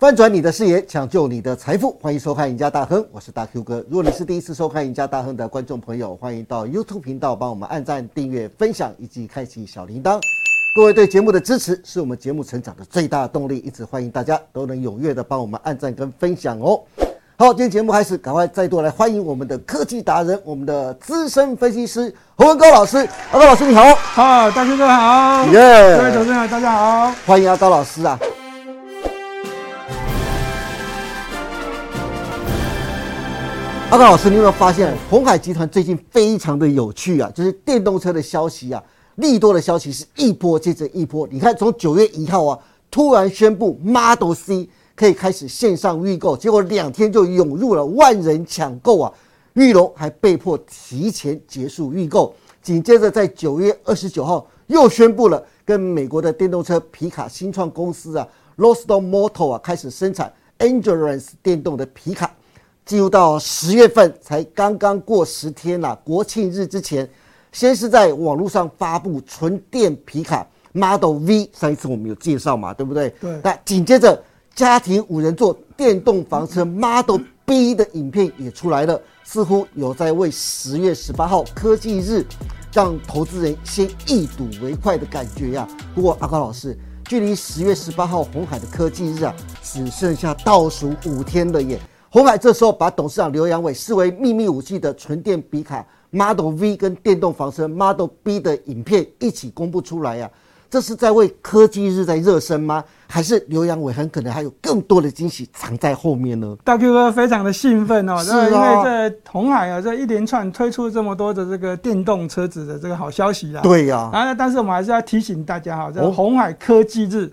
翻转你的视野，抢救你的财富，欢迎收看《赢家大亨》，我是大 Q 哥。如果你是第一次收看《赢家大亨》的观众朋友，欢迎到 YouTube 频道帮我们按赞、订阅、分享以及开启小铃铛。各位对节目的支持是我们节目成长的最大动力，一直欢迎大家都能踊跃的帮我们按赞跟分享哦。好，今天节目开始，赶快再度来欢迎我们的科技达人，我们的资深分析师侯文高老师。阿高老师你好，好，大 Q 哥好，耶各位投资人大家好。欢迎阿高老师啊。阿高老师，你有没有发现红海集团最近非常的有趣啊？就是电动车的消息啊，利多的消息是一波接着一波。你看，从九月一号啊，突然宣布 Model C 可以开始线上预购，结果两天就涌入了万人抢购啊，玉龙还被迫提前结束预购。紧接着在九月二十九号又宣布了跟美国的电动车皮卡新创公司啊 r o s t o m o t o 啊开始生产 Endurance 电动的皮卡。进入到十月份才刚刚过十天啦，国庆日之前，先是在网络上发布纯电皮卡 Model V，上一次我们有介绍嘛，对不对？对那紧接着家庭五人座电动房车 Model B 的影片也出来了，似乎有在为十月十八号科技日让投资人先一睹为快的感觉呀、不过阿高老师，距离十月十八号红海的科技日啊，只剩下倒数五天了耶。红海这时候把董事长刘扬伟视为秘密武器的纯电比卡 Model V 跟电动房车 Model B 的影片一起公布出来呀、这是在为科技日在热身吗？还是刘扬伟很可能还有更多的惊喜藏在后面呢？大 Q 哥非常的兴奋哦，是啊因为这红海啊，这一连串推出这么多的这个电动车子的这个好消息啊。。对呀、然后，但是我们还是要提醒大家哈，红海科技日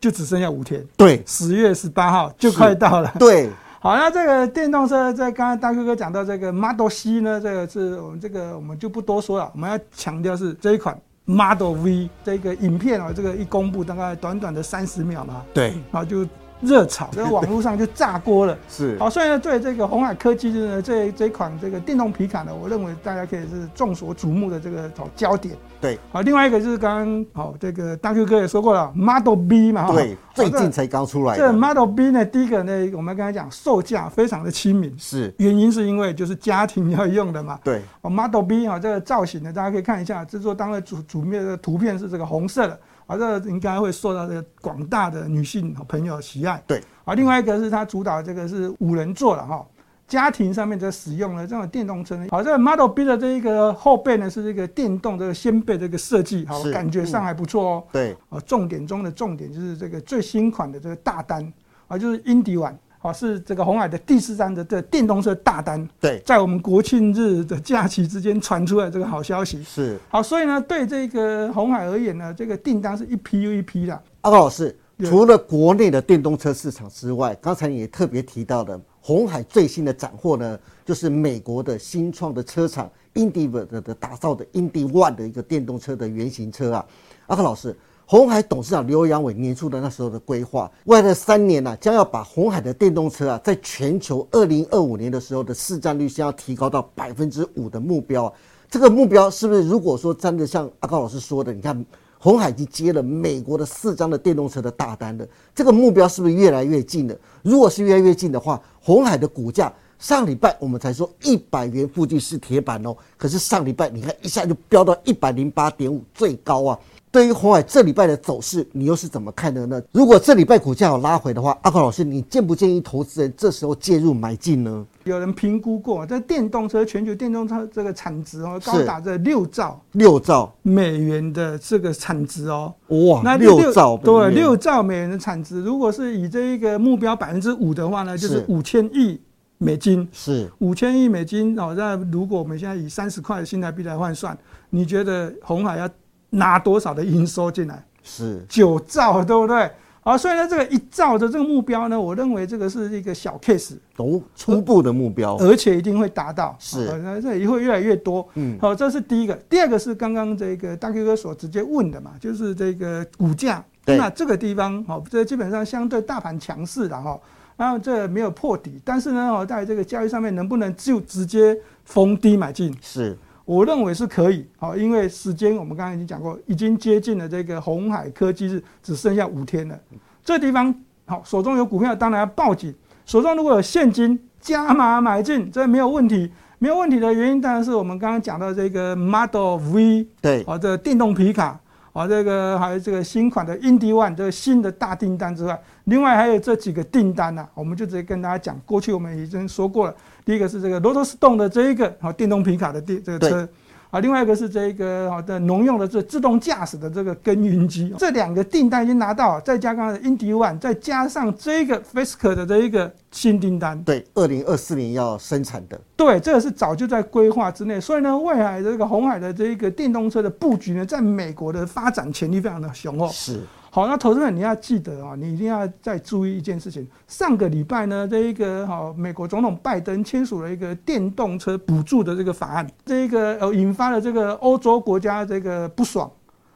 就只剩下五天，对十月十八号就快到了。对，好，那这个电动车在刚刚大哥哥讲到这个 Model C 呢，这个是我们这个我们就不多说了，我们要强调是这一款 Model V 这个影片哦，这个一公布大概短短的三十秒嘛，对，然后就热炒，这个网络上就炸锅了。是。好，所以呢，对这个红海科技呢，这这一款这个电动皮卡呢，我认为大家可以是众所瞩目的这个好焦点。对。好，另外一个就是刚刚好这个大 Q 哥也说过了，Model B 嘛，哈。对，最近才刚出来这这，Model B 呢，第一个呢，我们刚才讲售价非常的亲民，是，原因是因为就是家庭要用的嘛。对，哦，Model B 啊，这个造型呢，大家可以看一下，制作当然主主面的图片是这个红色的，啊，这个应该会受到这个广大的女性朋友喜爱。对，啊，另外一个是它主打这个是五人座了哈。家庭上面在使用的这种电动车呢，好，这个 Model B 的这一个后背呢是这个电动这个掀背这个设计，好，感觉上还不错哦。对，啊，重点中的重点就是这个最新款的这个大单啊，就是英迪碗，啊，是这个红海的第四张的这个电动车大单，对，在我们国庆日的假期之间传出来这个好消息。是。好，所以呢，对这个红海而言呢，这个订单是一批又一批的。阿高老师，除了国内的电动车市场之外，刚才你也特别提到的，红海最新的斩获呢，就是美国的新创的车厂 Indy 的的打造的 Indy One 的一个电动车的原型车啊。阿高老师，红海董事长刘扬伟年初的那时候的规划，未来的三年呢、将要把红海的电动车啊，在全球二零二五年的时候的市占率先要提高到百分之五的目标啊。这个目标是不是如果说真的像阿高老师说的，你看红海已经接了美国的四张的电动车的大单了，这个目标是不是越来越近了？如果是越来越近的话，红海的股价上礼拜我们才说一百元附近是铁板哦，可是上礼拜你看一下就飙到一百零八点五最高啊。对于红海这礼拜的走势，你又是怎么看的呢？如果这礼拜股价有拉回的话，阿高老师，你建不建议投资人这时候介入买进呢？有人评估过，这电动车全球电动车这个产值哦，高达这六兆六兆美元的这个产值哦。哇，那六兆对六兆美元的产值，如果是以这一个目标百分之五的话呢，就是是五千亿美金。是五千亿美金哦，那如果我们现在以三十块的新台币来换算，你觉得红海要拿多少的营收进来？是九兆，对不对？好，所以呢，这个一兆的这个目标呢，我认为这个是一个小 case，哦，初步的目标而且一定会达到。是好那这也会越来越多。嗯好，这是第一个。第二个是刚刚这个大 Q 哥所直接问的嘛，就是这个股价。对那这个地方，好，这基本上相对大盘强势的哈。然后这没有破底，但是呢，哦，在这个交易上面能不能就直接逢低买进？是我认为是可以，好，因为时间我们刚刚已经讲过，已经接近了这个红海科技日，只剩下五天了。这地方好，手中有股票当然要报警，手中如果有现金加码买进，这没有问题。没有问题的原因当然是我们刚刚讲到这个 Model V，对，啊，这个电动皮卡，啊，这个还有这个新款的 Indy One 这个新的大订单之外，另外还有这几个订单呢，我们就直接跟大家讲，过去我们已经说过了，第一个是这个 Lotus Stone 的这一个啊电动皮卡的电这个车。啊，另外一个是这个好的农用的这自动驾驶的这个耕耘机，这两个订单已经拿到，再加上 Indy One，再加上这个 Fisker 的这一个新订单，对，二零二四年要生产的，对，这个是早就在规划之内，所以呢，未来的这个红海的这一个电动车的布局呢，在美国的发展潜力非常的雄厚，是。好，那投资人你要记得啊，你一定要再注意一件事情。上个礼拜呢，这一个好，美国总统拜登签署了一个电动车补助的这个法案，这一个呃引发了这个欧洲国家这个不爽。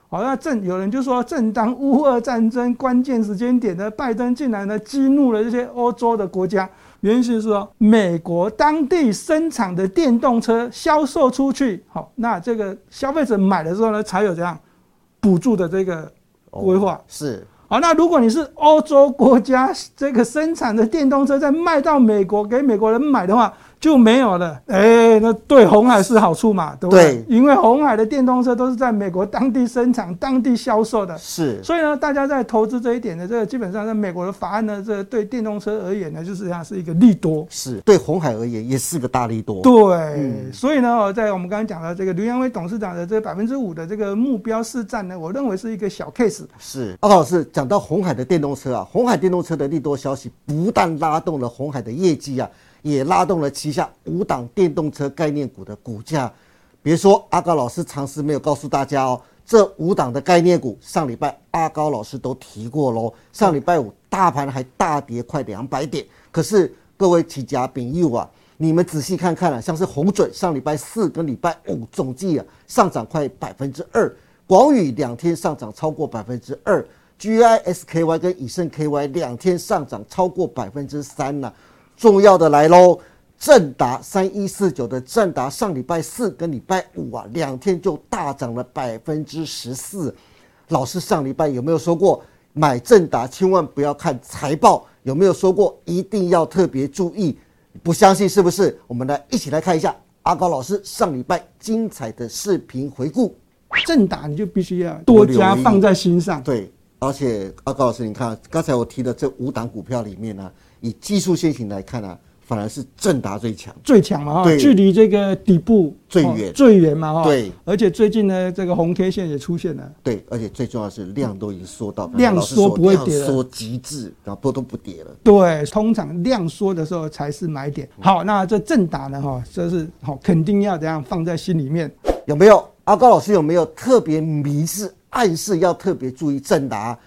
好，那正有人就说，正当乌俄战争关键时间点呢，拜登竟然呢激怒了这些欧洲的国家，原因是说美国当地生产的电动车销售出去，好，那这个消费者买的时候呢，才有这样补助的这个。规划是好，那如果你是欧洲国家这个生产的电动车，再卖到美国给美国人买的话。就没有了，哎，那对红海是好处嘛，对不对？因为红海的电动车都是在美国当地生产、当地销售的，是。所以呢，大家在投资这一点呢，这个基本上在美国的法案呢，这对电动车而言呢，就是这样是一个利多。是对红海而言，也是个大利多。对，所以呢，在我们刚刚讲的这个刘扬威董事长的这百分之五的这个目标市占呢，我认为是一个小 case。是，阿老师讲到红海的电动车啊，红海电动车的利多消息不但拉动了红海的业绩啊。也拉动了旗下五档电动车概念股的股价。别说阿高老师尝试没有告诉大家哦，这五档的概念股上礼拜阿高老师都提过喽。上礼拜五大盘还大跌快两百点，可是各位起家丙友啊，你们仔细看看啊，像是红准上礼拜四跟礼拜五总计啊上涨快百分之二，广宇两天上涨超过百分之二，GISKY 跟以盛 KY 两天上涨超过百分之三呢。重要的来喽，正达三一四九的正达上礼拜四跟礼拜五啊，两天就大涨了百分之十四。老师上礼拜有没有说过买正达千万不要看财报？有没有说过一定要特别注意？不相信是不是？我们来一起来看一下阿高老师上礼拜精彩的视频回顾。正达你就必须要多加放在心上。对，而且阿高老师，你看刚才我提的这五档股票里面呢。以技术线型来看呢，反而是正达最强，最强嘛哈，距离这个底部最远，最远嘛哈。对，而且最近呢，这个红 K 线也出现了。对，而且最重要是量都已经缩到量缩不会跌，缩极致，然后波都不跌了。对，通常量缩的时候才是买点。好，那这正达呢哈，这是好肯定要这样放在心里面。有没有阿高老师有没有特别迷示暗示要特别注意正达？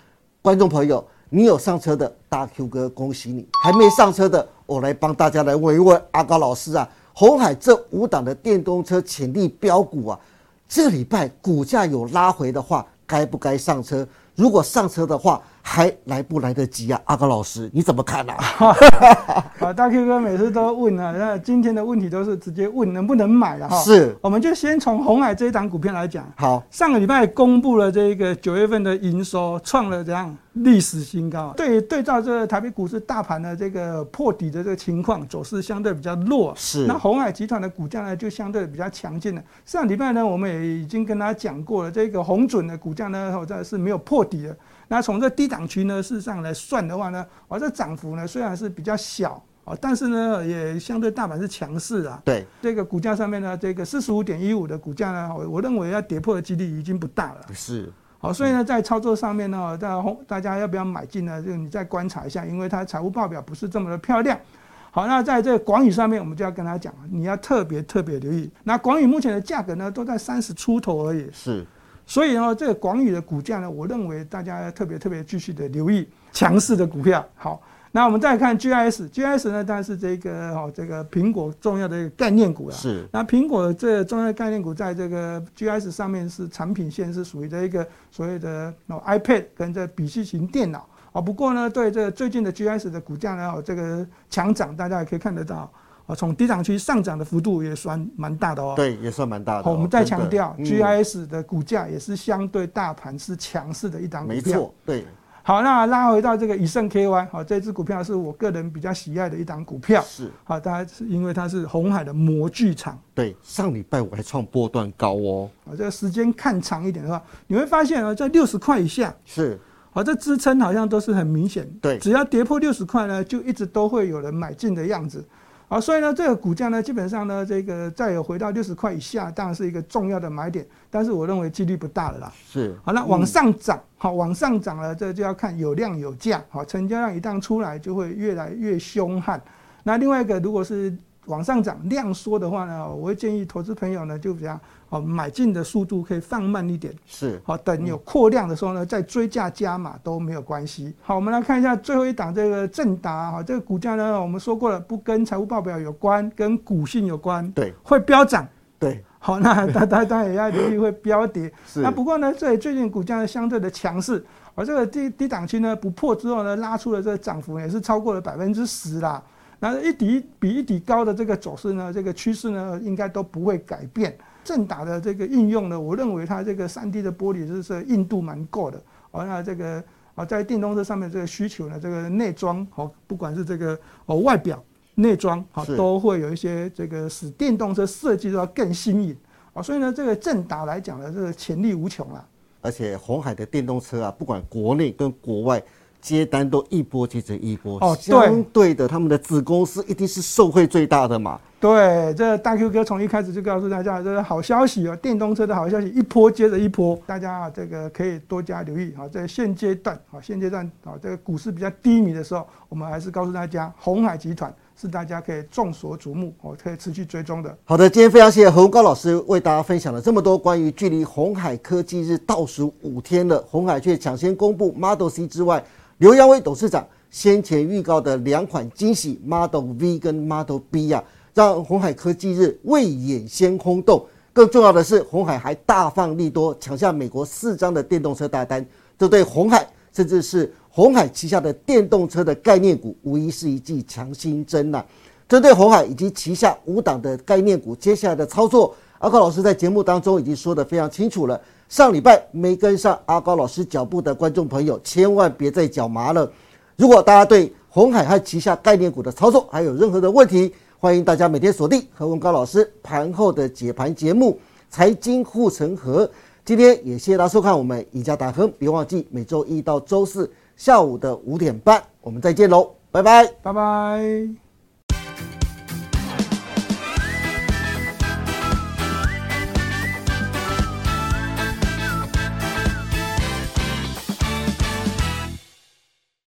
观众朋友。你有上车的大 Q 哥，恭喜你！还没上车的，我来帮大家来问一问阿高老师啊。红海这五档的电动车潜力标股啊，这礼拜股价有拉回的话，该不该上车？如果上车的话，还来不来得及啊？阿高老师，你怎么看呢？啊，大 Q 哥每次都问啊，那今天的问题都是直接问能不能买了哈。是，我们就先从红海这一档股票来讲。好，上个礼拜公布了这个九月份的营收，创了这样历史新高？对，对照这个台北股市大盘的这个破底的这个情况，走势相对比较弱。是，那红海集团的股价呢，就相对比较强劲了。上礼拜呢，我们也已经跟大家讲过了，这个红准的股价呢，好在是没有破底的。那从这低档区呢，事实上来算的话呢，哦，这涨幅呢虽然是比较小哦，但是呢也相对大盘是强势啊。对，这个股价上面呢，这个四十五点一五的股价呢，我我认为要跌破的几率已经不大了。是，好，所以呢，在操作上面呢，大家大家要不要买进呢？就你再观察一下，因为它财务报表不是这么的漂亮。好，那在这个广宇上面，我们就要跟他讲，你要特别特别留意。那广宇目前的价格呢，都在三十出头而已。是。所以呢，这个广宇的股价呢，我认为大家要特别特别继续的留意强势的股票。好，那我们再看 GIS，GIS 呢，当然是这个哦，这个苹果重要的一个概念股了。是。那苹果这重要的概念股，在这个 GIS 上面是产品线是属于这一个所谓的 iPad 跟这笔记型电脑啊。不过呢，对这最近的 GIS 的股价呢，这个强涨，大家也可以看得到。啊，从低档区上涨的幅度也算蛮大的哦。对，也算蛮大的。好，我们再强调，GIS 的股价也是相对大盘是强势的一档股票。没错，对。好，那拉回到这个以盛 KY，好，这支股票是我个人比较喜爱的一档股票。是，好，大家是因为它是红海的模具厂。对，上礼拜我还创波段高哦。啊，这个时间看长一点的话，你会发现啊，在六十块以下，是，好，这支撑好像都是很明显。对，只要跌破六十块呢，就一直都会有人买进的样子。好，所以呢，这个股价呢，基本上呢，这个再有回到六十块以下，当然是一个重要的买点，但是我认为几率不大了啦。是，好，那往上涨，好，往上涨了，这就要看有量有价，好，成交量一旦出来，就会越来越凶悍。那另外一个，如果是往上涨量缩的话呢，我会建议投资朋友呢，就比较哦买进的速度可以放慢一点，是好等有扩量的时候呢，再追价加码都没有关系。好，我们来看一下最后一档这个正达哈，这个股价呢，我们说过了，不跟财务报表有关，跟股性有关，对，会飙涨，对，好，那大家当然也要留意会飙跌。是那不过呢，这里最近股价呢相对的强势，而这个低低档区呢不破之后呢，拉出了这个涨幅也是超过了百分之十啦。那一底比一底高的这个走势呢，这个趋势呢，应该都不会改变。正打的这个应用呢，我认为它这个三 D 的玻璃就是硬度蛮够的。哦，那这个啊，在电动车上面这个需求呢，这个内装哦，不管是这个哦外表、内装好，都会有一些这个使电动车设计都要更新颖啊。所以呢，这个正打来讲呢，这个潜力无穷啊。而且红海的电动车啊，不管国内跟国外。接单都一波接着一波，哦，相对的，他们的子公司一定是受惠最大的嘛。对，这大 Q 哥从一开始就告诉大家，这是好消息哦，电动车的好消息，一波接着一波，大家啊，这个可以多加留意啊。在现阶段啊，现阶段啊，这个股市比较低迷的时候，我们还是告诉大家，红海集团是大家可以众所瞩目我，可以持续追踪的。好的，今天非常谢谢何高老师为大家分享了这么多关于距离红海科技日倒数五天了，红海却抢先公布 Model C 之外。刘扬威董事长先前预告的两款惊喜 Model V 跟 Model B 呀，让红海科技日未演先轰动。更重要的是，红海还大放利多，抢下美国四张的电动车大单。这对红海，甚至是红海旗下的电动车的概念股，无疑是一剂强心针呐。针对红海以及旗下五档的概念股，接下来的操作，阿高老师在节目当中已经说得非常清楚了。上礼拜没跟上阿高老师脚步的观众朋友，千万别再脚麻了。如果大家对红海和旗下概念股的操作还有任何的问题，欢迎大家每天锁定何文高老师盘后的解盘节目《财经护城河》。今天也谢谢大家收看我们宜家大亨，别忘记每周一到周四下午的五点半，我们再见喽，拜拜，拜拜。